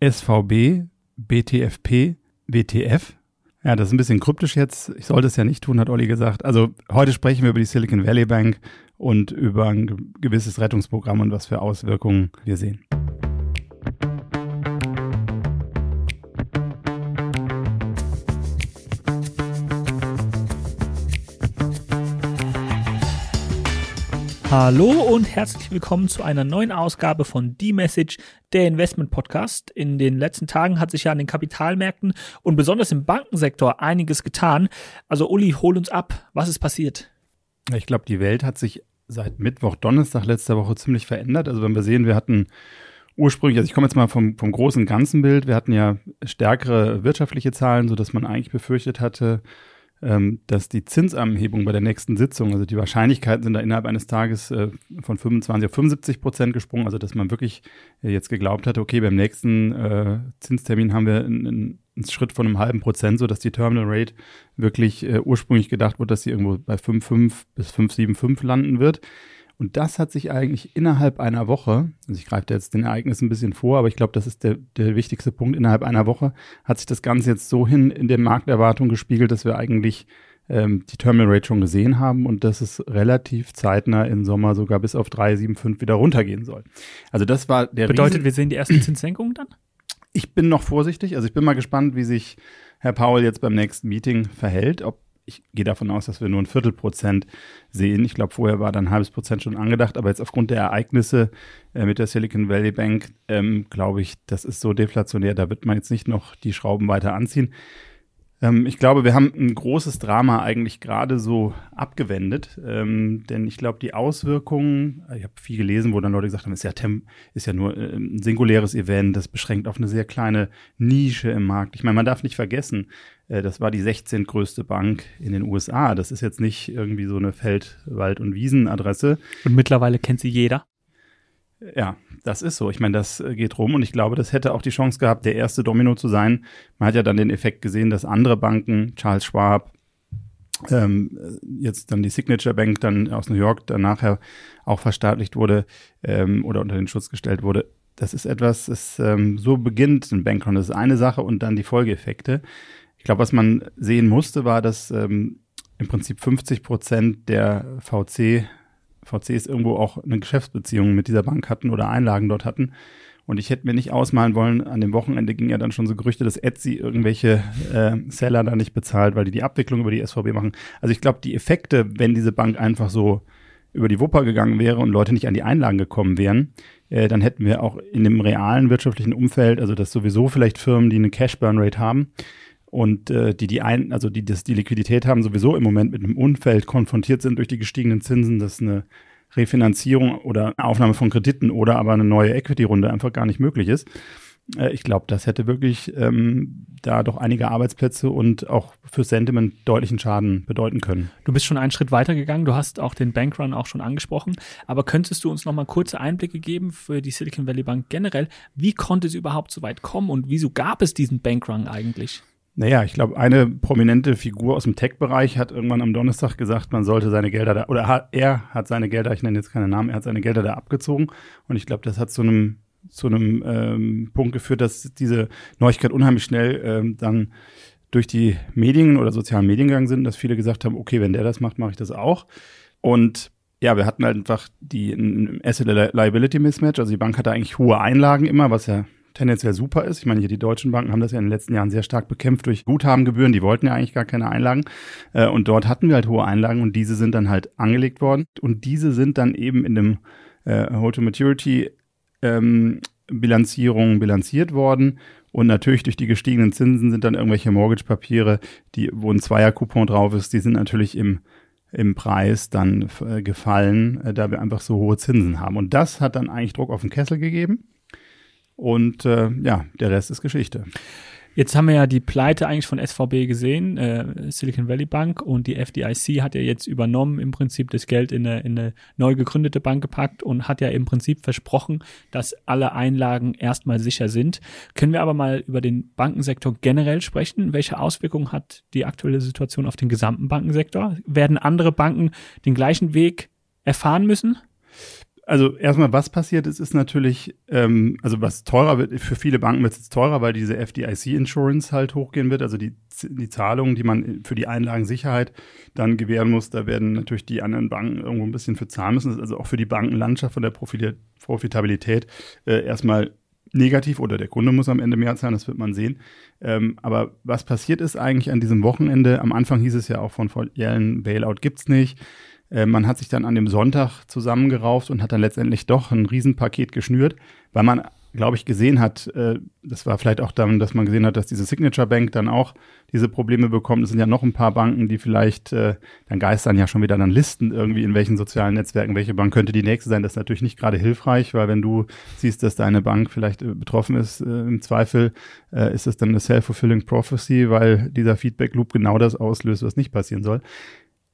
SVB, BTFP, WTF. Ja, das ist ein bisschen kryptisch jetzt. Ich sollte es ja nicht tun, hat Olli gesagt. Also heute sprechen wir über die Silicon Valley Bank und über ein gewisses Rettungsprogramm und was für Auswirkungen wir sehen. Hallo und herzlich willkommen zu einer neuen Ausgabe von The Message, der Investment Podcast. In den letzten Tagen hat sich ja an den Kapitalmärkten und besonders im Bankensektor einiges getan. Also Uli, hol uns ab. Was ist passiert? Ich glaube, die Welt hat sich seit Mittwoch, Donnerstag letzter Woche ziemlich verändert. Also wenn wir sehen, wir hatten ursprünglich, also ich komme jetzt mal vom, vom großen ganzen Bild, wir hatten ja stärkere wirtschaftliche Zahlen, sodass man eigentlich befürchtet hatte, dass die Zinsanhebung bei der nächsten Sitzung, also die Wahrscheinlichkeiten sind da innerhalb eines Tages äh, von 25 auf 75 Prozent gesprungen, also dass man wirklich äh, jetzt geglaubt hatte, okay, beim nächsten äh, Zinstermin haben wir einen, Schritt von einem halben Prozent, so dass die Terminal Rate wirklich ursprünglich gedacht wurde, dass sie irgendwo bei 5,5 bis 5,75 landen wird. Und das hat sich eigentlich innerhalb einer Woche, also ich greife jetzt den Ereignissen ein bisschen vor, aber ich glaube, das ist der, der wichtigste Punkt, innerhalb einer Woche hat sich das Ganze jetzt so hin in der Markterwartung gespiegelt, dass wir eigentlich ähm, die Terminal Rate schon gesehen haben und dass es relativ zeitnah im Sommer sogar bis auf 3,75 wieder runtergehen soll. Also das war der Bedeutet, Riesen wir sehen die ersten Zinssenkungen dann? Ich bin noch vorsichtig, also ich bin mal gespannt, wie sich Herr Powell jetzt beim nächsten Meeting verhält, ob ich gehe davon aus, dass wir nur ein Viertelprozent sehen. Ich glaube, vorher war dann ein halbes Prozent schon angedacht, aber jetzt aufgrund der Ereignisse äh, mit der Silicon Valley Bank, ähm, glaube ich, das ist so deflationär, da wird man jetzt nicht noch die Schrauben weiter anziehen. Ähm, ich glaube, wir haben ein großes Drama eigentlich gerade so abgewendet, ähm, denn ich glaube, die Auswirkungen, ich habe viel gelesen, wo dann Leute gesagt haben, ist ja, Tem ist ja nur äh, ein singuläres Event, das beschränkt auf eine sehr kleine Nische im Markt. Ich meine, man darf nicht vergessen, äh, das war die 16. größte Bank in den USA. Das ist jetzt nicht irgendwie so eine Feld-, Wald- und Wiesenadresse. Und mittlerweile kennt sie jeder. Ja, das ist so. Ich meine, das äh, geht rum und ich glaube, das hätte auch die Chance gehabt, der erste Domino zu sein. Man hat ja dann den Effekt gesehen, dass andere Banken, Charles Schwab, ähm, jetzt dann die Signature Bank dann aus New York dann nachher auch verstaatlicht wurde ähm, oder unter den Schutz gestellt wurde. Das ist etwas, das ähm, so beginnt ein Bankrun. Das ist eine Sache und dann die Folgeeffekte. Ich glaube, was man sehen musste, war, dass ähm, im Prinzip 50 Prozent der VC VCs irgendwo auch eine Geschäftsbeziehung mit dieser Bank hatten oder Einlagen dort hatten. Und ich hätte mir nicht ausmalen wollen, an dem Wochenende ging ja dann schon so Gerüchte, dass Etsy irgendwelche äh, Seller da nicht bezahlt, weil die die Abwicklung über die SVB machen. Also ich glaube, die Effekte, wenn diese Bank einfach so über die Wupper gegangen wäre und Leute nicht an die Einlagen gekommen wären, äh, dann hätten wir auch in dem realen wirtschaftlichen Umfeld, also das sowieso vielleicht Firmen, die eine Cash-Burn-Rate haben, und äh, die die ein, also die das die Liquidität haben, sowieso im Moment mit einem Umfeld konfrontiert sind durch die gestiegenen Zinsen, dass eine Refinanzierung oder Aufnahme von Krediten oder aber eine neue Equity-Runde einfach gar nicht möglich ist. Äh, ich glaube, das hätte wirklich ähm, da doch einige Arbeitsplätze und auch für Sentiment deutlichen Schaden bedeuten können. Du bist schon einen Schritt weiter gegangen, du hast auch den Bankrun auch schon angesprochen, aber könntest du uns noch mal kurze Einblicke geben für die Silicon Valley Bank generell? Wie konnte sie überhaupt so weit kommen und wieso gab es diesen Bankrun eigentlich? Naja, ich glaube, eine prominente Figur aus dem Tech-Bereich hat irgendwann am Donnerstag gesagt, man sollte seine Gelder da, oder hat, er hat seine Gelder, ich nenne jetzt keine Namen, er hat seine Gelder da abgezogen. Und ich glaube, das hat zu einem, zu einem ähm, Punkt geführt, dass diese Neuigkeit unheimlich schnell ähm, dann durch die Medien oder sozialen Medien gegangen sind, dass viele gesagt haben, okay, wenn der das macht, mache ich das auch. Und ja, wir hatten halt einfach die ein Asset Liability Mismatch, also die Bank hatte eigentlich hohe Einlagen immer, was ja tendenziell super ist. Ich meine, hier die deutschen Banken haben das ja in den letzten Jahren sehr stark bekämpft durch Guthabengebühren. Die wollten ja eigentlich gar keine Einlagen. Äh, und dort hatten wir halt hohe Einlagen und diese sind dann halt angelegt worden. Und diese sind dann eben in dem äh, Hold-to-Maturity ähm, Bilanzierung bilanziert worden. Und natürlich durch die gestiegenen Zinsen sind dann irgendwelche Mortgage-Papiere, wo ein Zweier-Coupon drauf ist, die sind natürlich im, im Preis dann äh, gefallen, äh, da wir einfach so hohe Zinsen haben. Und das hat dann eigentlich Druck auf den Kessel gegeben. Und äh, ja, der Rest ist Geschichte. Jetzt haben wir ja die Pleite eigentlich von SVB gesehen, äh, Silicon Valley Bank und die FDIC hat ja jetzt übernommen, im Prinzip das Geld in eine, in eine neu gegründete Bank gepackt und hat ja im Prinzip versprochen, dass alle Einlagen erstmal sicher sind. Können wir aber mal über den Bankensektor generell sprechen? Welche Auswirkungen hat die aktuelle Situation auf den gesamten Bankensektor? Werden andere Banken den gleichen Weg erfahren müssen? Also erstmal, was passiert ist, ist natürlich, ähm, also was teurer wird, für viele Banken wird es teurer, weil diese FDIC-Insurance halt hochgehen wird, also die, die Zahlungen, die man für die Einlagensicherheit dann gewähren muss, da werden natürlich die anderen Banken irgendwo ein bisschen für zahlen müssen. Das ist also auch für die Bankenlandschaft von der Profitabilität äh, erstmal negativ oder der Kunde muss am Ende mehr zahlen, das wird man sehen. Ähm, aber was passiert ist eigentlich an diesem Wochenende? Am Anfang hieß es ja auch von Yellen, Bailout gibt's nicht. Äh, man hat sich dann an dem Sonntag zusammengerauft und hat dann letztendlich doch ein Riesenpaket geschnürt, weil man, glaube ich, gesehen hat, äh, das war vielleicht auch dann, dass man gesehen hat, dass diese Signature Bank dann auch diese Probleme bekommt. Es sind ja noch ein paar Banken, die vielleicht, äh, dann geistern ja schon wieder dann Listen irgendwie, in welchen sozialen Netzwerken, welche Bank könnte die nächste sein. Das ist natürlich nicht gerade hilfreich, weil wenn du siehst, dass deine Bank vielleicht betroffen ist, im Zweifel ist es dann eine self-fulfilling prophecy, weil dieser Feedback Loop genau das auslöst, was nicht passieren soll.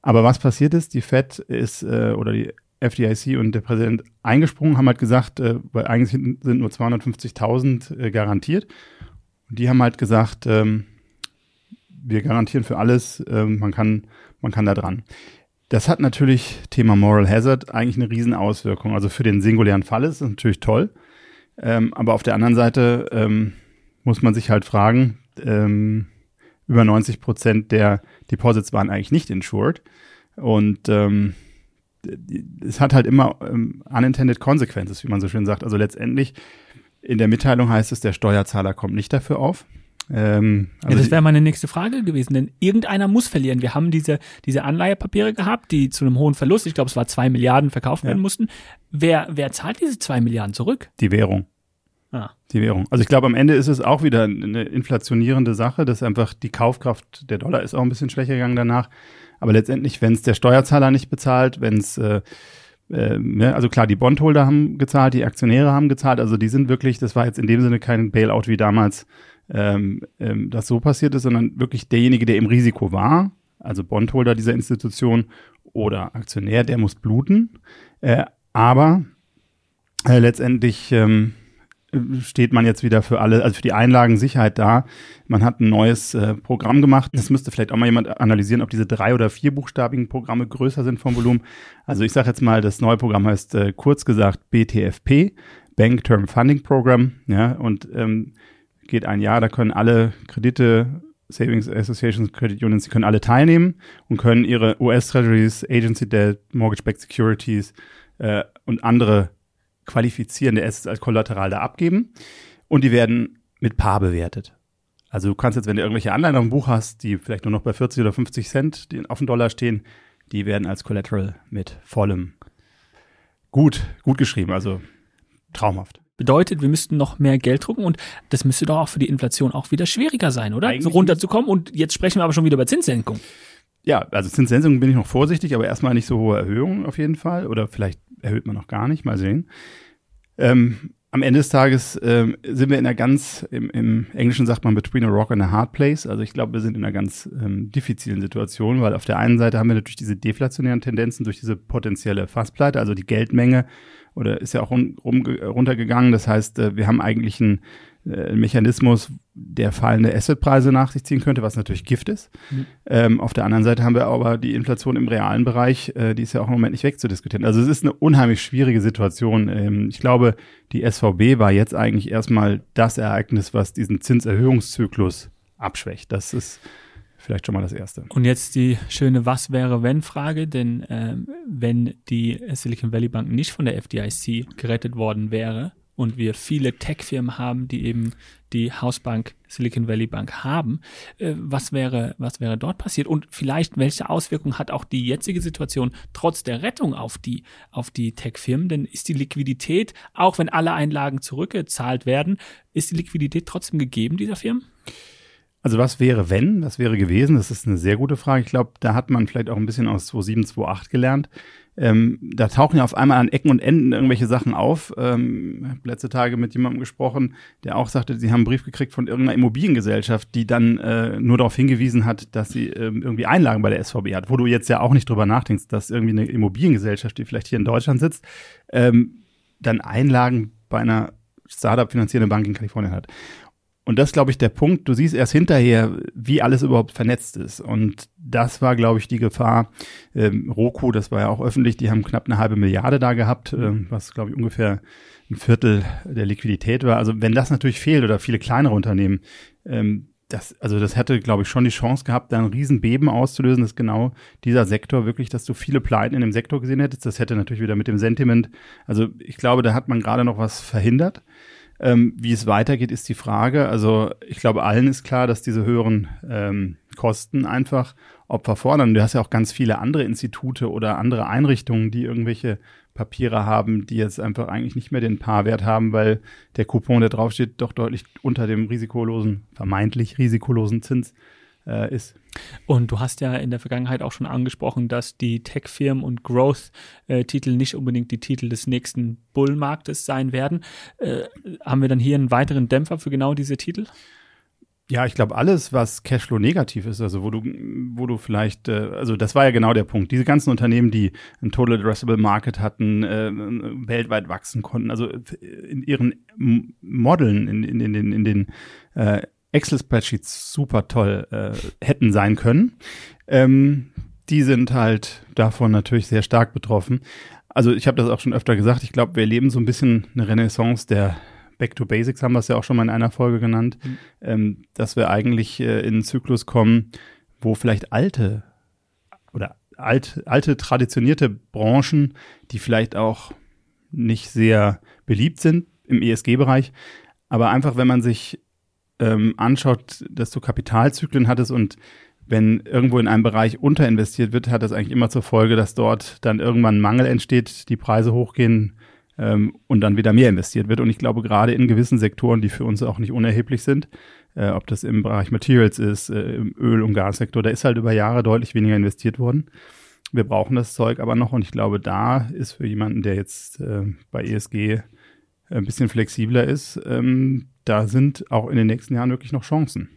Aber was passiert ist, die Fed ist äh, oder die FDIC und der Präsident eingesprungen, haben halt gesagt, äh, weil eigentlich sind nur 250.000 äh, garantiert. Und die haben halt gesagt, ähm, wir garantieren für alles, ähm, man kann, man kann da dran. Das hat natürlich Thema Moral Hazard eigentlich eine Riesenauswirkung. Also für den singulären Fall ist es natürlich toll. Ähm, aber auf der anderen Seite ähm, muss man sich halt fragen, ähm, über 90 Prozent der Deposits waren eigentlich nicht insured. Und ähm, es hat halt immer ähm, unintended consequences, wie man so schön sagt. Also letztendlich in der Mitteilung heißt es, der Steuerzahler kommt nicht dafür auf. Ähm, also ja, das wäre meine nächste Frage gewesen, denn irgendeiner muss verlieren. Wir haben diese, diese Anleihepapiere gehabt, die zu einem hohen Verlust, ich glaube, es war zwei Milliarden verkauft werden mussten. Wer, wer zahlt diese zwei Milliarden zurück? Die Währung. Ah. Die Währung. Also ich glaube, am Ende ist es auch wieder eine inflationierende Sache, dass einfach die Kaufkraft der Dollar ist auch ein bisschen schwächer gegangen danach. Aber letztendlich, wenn es der Steuerzahler nicht bezahlt, wenn es äh, äh, ne, also klar, die Bondholder haben gezahlt, die Aktionäre haben gezahlt, also die sind wirklich, das war jetzt in dem Sinne kein Bailout wie damals ähm, ähm, das so passiert ist, sondern wirklich derjenige, der im Risiko war, also Bondholder dieser Institution oder Aktionär, der muss bluten. Äh, aber äh, letztendlich ähm, steht man jetzt wieder für alle, also für die Einlagensicherheit da. Man hat ein neues äh, Programm gemacht. Das müsste vielleicht auch mal jemand analysieren, ob diese drei- oder vierbuchstabigen Programme größer sind vom Volumen. Also ich sage jetzt mal, das neue Programm heißt äh, kurz gesagt BTFP, Bank Term Funding Program, ja, und ähm, geht ein Jahr, da können alle Kredite, Savings Associations, Credit Unions, die können alle teilnehmen und können ihre US Treasuries, Agency Debt, Mortgage-Backed Securities äh, und andere qualifizierende Assets als Kollateral da abgeben und die werden mit Paar bewertet. Also du kannst jetzt, wenn du irgendwelche Anleihen auf dem Buch hast, die vielleicht nur noch bei 40 oder 50 Cent auf dem Dollar stehen, die werden als Collateral mit vollem gut, gut geschrieben, also traumhaft. Bedeutet, wir müssten noch mehr Geld drucken und das müsste doch auch für die Inflation auch wieder schwieriger sein, oder? Eigentlich so runterzukommen und jetzt sprechen wir aber schon wieder über Zinssenkung. Ja, also Zinssenkung bin ich noch vorsichtig, aber erstmal nicht so hohe Erhöhungen auf jeden Fall oder vielleicht erhöht man noch gar nicht, mal sehen. Ähm, am Ende des Tages ähm, sind wir in einer ganz, im, im, Englischen sagt man between a rock and a hard place. Also ich glaube, wir sind in einer ganz ähm, diffizilen Situation, weil auf der einen Seite haben wir natürlich diese deflationären Tendenzen durch diese potenzielle Fasspleite, also die Geldmenge oder ist ja auch rum, runtergegangen. Das heißt, äh, wir haben eigentlich einen äh, Mechanismus, der fallende Assetpreise nach sich ziehen könnte, was natürlich Gift ist. Mhm. Ähm, auf der anderen Seite haben wir aber die Inflation im realen Bereich, äh, die ist ja auch im Moment nicht wegzudiskutieren. Also es ist eine unheimlich schwierige Situation. Ähm, ich glaube, die SVB war jetzt eigentlich erstmal das Ereignis, was diesen Zinserhöhungszyklus abschwächt. Das ist vielleicht schon mal das Erste. Und jetzt die schöne Was wäre wenn Frage, denn ähm, wenn die Silicon Valley Bank nicht von der FDIC gerettet worden wäre, und wir viele Tech-Firmen haben, die eben die Hausbank Silicon Valley Bank haben. Äh, was wäre, was wäre dort passiert? Und vielleicht, welche Auswirkungen hat auch die jetzige Situation trotz der Rettung auf die, auf die Tech-Firmen? Denn ist die Liquidität, auch wenn alle Einlagen zurückgezahlt werden, ist die Liquidität trotzdem gegeben dieser Firmen? Also was wäre, wenn? Was wäre gewesen? Das ist eine sehr gute Frage. Ich glaube, da hat man vielleicht auch ein bisschen aus 2007, 2008 gelernt. Ähm, da tauchen ja auf einmal an Ecken und Enden irgendwelche Sachen auf. Ähm, ich habe letzte Tage mit jemandem gesprochen, der auch sagte, sie haben einen Brief gekriegt von irgendeiner Immobiliengesellschaft, die dann äh, nur darauf hingewiesen hat, dass sie ähm, irgendwie Einlagen bei der SVB hat, wo du jetzt ja auch nicht drüber nachdenkst, dass irgendwie eine Immobiliengesellschaft, die vielleicht hier in Deutschland sitzt, ähm, dann Einlagen bei einer Startup finanzierenden Bank in Kalifornien hat. Und das glaube ich der Punkt. Du siehst erst hinterher, wie alles überhaupt vernetzt ist. Und das war, glaube ich, die Gefahr. Ähm, Roku, das war ja auch öffentlich, die haben knapp eine halbe Milliarde da gehabt, ähm, was, glaube ich, ungefähr ein Viertel der Liquidität war. Also wenn das natürlich fehlt oder viele kleinere Unternehmen, ähm, das, also das hätte, glaube ich, schon die Chance gehabt, da ein Riesenbeben auszulösen, dass genau dieser Sektor wirklich, dass du viele Pleiten in dem Sektor gesehen hättest. Das hätte natürlich wieder mit dem Sentiment, also ich glaube, da hat man gerade noch was verhindert. Ähm, wie es weitergeht, ist die Frage. Also ich glaube, allen ist klar, dass diese höheren ähm, Kosten einfach Opfer fordern. Du hast ja auch ganz viele andere Institute oder andere Einrichtungen, die irgendwelche Papiere haben, die jetzt einfach eigentlich nicht mehr den Paarwert haben, weil der Coupon, der draufsteht, doch deutlich unter dem risikolosen, vermeintlich risikolosen Zins äh, ist. Und du hast ja in der Vergangenheit auch schon angesprochen, dass die Tech-Firmen und Growth-Titel nicht unbedingt die Titel des nächsten Bullmarktes sein werden. Äh, haben wir dann hier einen weiteren Dämpfer für genau diese Titel? Ja, ich glaube, alles, was Cashflow negativ ist, also wo du, wo du vielleicht, äh, also das war ja genau der Punkt. Diese ganzen Unternehmen, die ein Total Addressable Market hatten, äh, weltweit wachsen konnten, also in ihren Modeln, in, in, in, in, in den äh, Excel-Spreadsheets super toll äh, hätten sein können. Ähm, die sind halt davon natürlich sehr stark betroffen. Also ich habe das auch schon öfter gesagt. Ich glaube, wir erleben so ein bisschen eine Renaissance der Back to Basics, haben wir es ja auch schon mal in einer Folge genannt, mhm. ähm, dass wir eigentlich äh, in einen Zyklus kommen, wo vielleicht alte oder alt, alte traditionierte Branchen, die vielleicht auch nicht sehr beliebt sind im ESG-Bereich, aber einfach, wenn man sich ähm, anschaut, dass du Kapitalzyklen hattest und wenn irgendwo in einem Bereich unterinvestiert wird, hat das eigentlich immer zur Folge, dass dort dann irgendwann Mangel entsteht, die Preise hochgehen ähm, und dann wieder mehr investiert wird. Und ich glaube, gerade in gewissen Sektoren, die für uns auch nicht unerheblich sind, äh, ob das im Bereich Materials ist, äh, im Öl- und Gassektor, da ist halt über Jahre deutlich weniger investiert worden. Wir brauchen das Zeug aber noch und ich glaube, da ist für jemanden, der jetzt äh, bei ESG ein bisschen flexibler ist, ähm, da sind auch in den nächsten Jahren wirklich noch Chancen.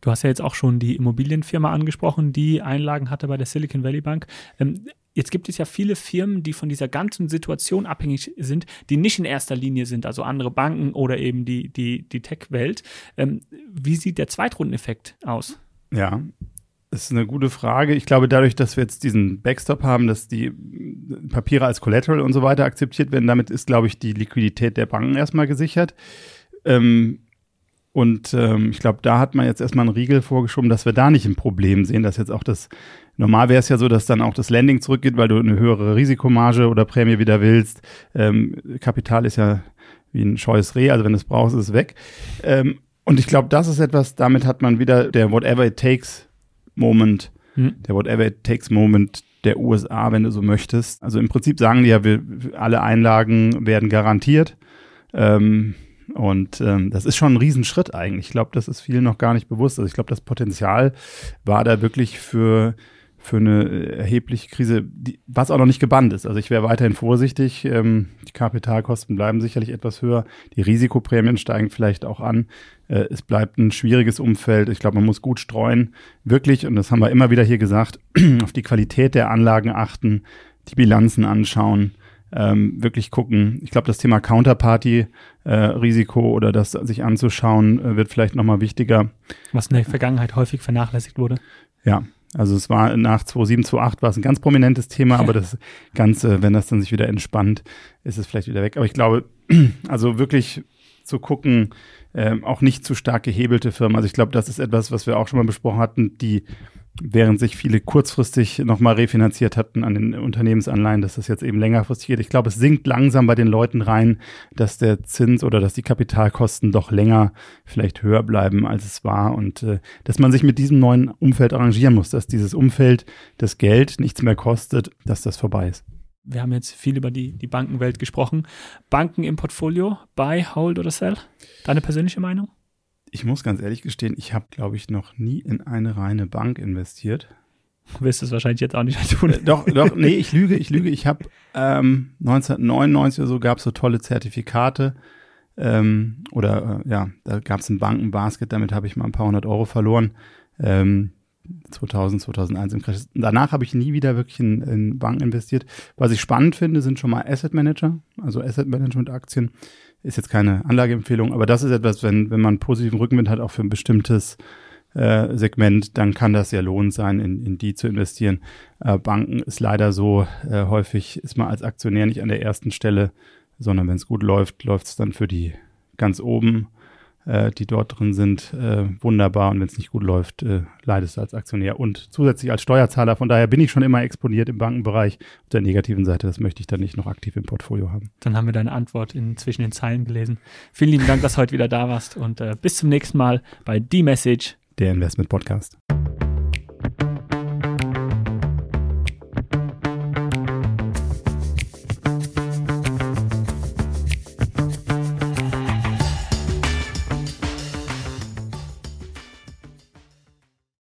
Du hast ja jetzt auch schon die Immobilienfirma angesprochen, die Einlagen hatte bei der Silicon Valley Bank. Ähm, jetzt gibt es ja viele Firmen, die von dieser ganzen Situation abhängig sind, die nicht in erster Linie sind, also andere Banken oder eben die, die, die Tech-Welt. Ähm, wie sieht der Zweitrundeneffekt aus? Ja, das ist eine gute Frage. Ich glaube, dadurch, dass wir jetzt diesen Backstop haben, dass die Papiere als Collateral und so weiter akzeptiert werden, damit ist, glaube ich, die Liquidität der Banken erstmal gesichert. Ähm, und ähm, ich glaube, da hat man jetzt erstmal einen Riegel vorgeschoben, dass wir da nicht ein Problem sehen, dass jetzt auch das, normal wäre es ja so, dass dann auch das Landing zurückgeht, weil du eine höhere Risikomarge oder Prämie wieder willst. Ähm, Kapital ist ja wie ein scheues Reh, also wenn du es brauchst, ist es weg. Ähm, und ich glaube, das ist etwas, damit hat man wieder der Whatever it takes Moment, hm. der Whatever it takes Moment der USA, wenn du so möchtest. Also im Prinzip sagen die ja, wir, alle Einlagen werden garantiert. Ähm, und ähm, das ist schon ein Riesenschritt eigentlich. Ich glaube, das ist vielen noch gar nicht bewusst. Also ich glaube, das Potenzial war da wirklich für für eine erhebliche Krise, die, was auch noch nicht gebannt ist. Also ich wäre weiterhin vorsichtig. Ähm, die Kapitalkosten bleiben sicherlich etwas höher. Die Risikoprämien steigen vielleicht auch an. Äh, es bleibt ein schwieriges Umfeld. Ich glaube, man muss gut streuen. Wirklich, und das haben wir immer wieder hier gesagt, auf die Qualität der Anlagen achten, die Bilanzen anschauen ähm, wirklich gucken. Ich glaube, das Thema Counterparty-Risiko äh, oder das sich anzuschauen, äh, wird vielleicht nochmal wichtiger. Was in der Vergangenheit häufig vernachlässigt wurde. Ja, also es war nach 2007, 2008 war es ein ganz prominentes Thema, aber das Ganze, wenn das dann sich wieder entspannt, ist es vielleicht wieder weg. Aber ich glaube, also wirklich zu gucken, ähm, auch nicht zu stark gehebelte Firmen. Also ich glaube, das ist etwas, was wir auch schon mal besprochen hatten, die während sich viele kurzfristig nochmal refinanziert hatten an den Unternehmensanleihen, dass das jetzt eben längerfristig geht. Ich glaube, es sinkt langsam bei den Leuten rein, dass der Zins oder dass die Kapitalkosten doch länger vielleicht höher bleiben, als es war und äh, dass man sich mit diesem neuen Umfeld arrangieren muss, dass dieses Umfeld, das Geld nichts mehr kostet, dass das vorbei ist. Wir haben jetzt viel über die, die Bankenwelt gesprochen. Banken im Portfolio, buy, hold oder sell? Deine persönliche Meinung? Ich muss ganz ehrlich gestehen, ich habe, glaube ich, noch nie in eine reine Bank investiert. Du wirst es wahrscheinlich jetzt auch nicht tun. Äh, doch, doch, nee, ich lüge, ich lüge. Ich habe ähm, 1999 oder so gab es so tolle Zertifikate. Ähm, oder äh, ja, da gab es ein Bankenbasket, damit habe ich mal ein paar hundert Euro verloren. Ähm, 2000, 2001 im Crash. Danach habe ich nie wieder wirklich in, in Banken investiert. Was ich spannend finde, sind schon mal Asset Manager, also Asset Management Aktien ist jetzt keine Anlageempfehlung, aber das ist etwas, wenn, wenn man positiven Rückenwind hat, auch für ein bestimmtes äh, Segment, dann kann das ja lohnend sein, in, in die zu investieren. Äh, Banken ist leider so, äh, häufig ist man als Aktionär nicht an der ersten Stelle, sondern wenn es gut läuft, läuft es dann für die ganz oben äh, die dort drin sind, äh, wunderbar. Und wenn es nicht gut läuft, äh, leidest du als Aktionär und zusätzlich als Steuerzahler. Von daher bin ich schon immer exponiert im Bankenbereich. Auf der negativen Seite, das möchte ich dann nicht noch aktiv im Portfolio haben. Dann haben wir deine Antwort in, zwischen den Zeilen gelesen. Vielen lieben Dank, dass du heute wieder da warst und äh, bis zum nächsten Mal bei The Message, der Investment Podcast.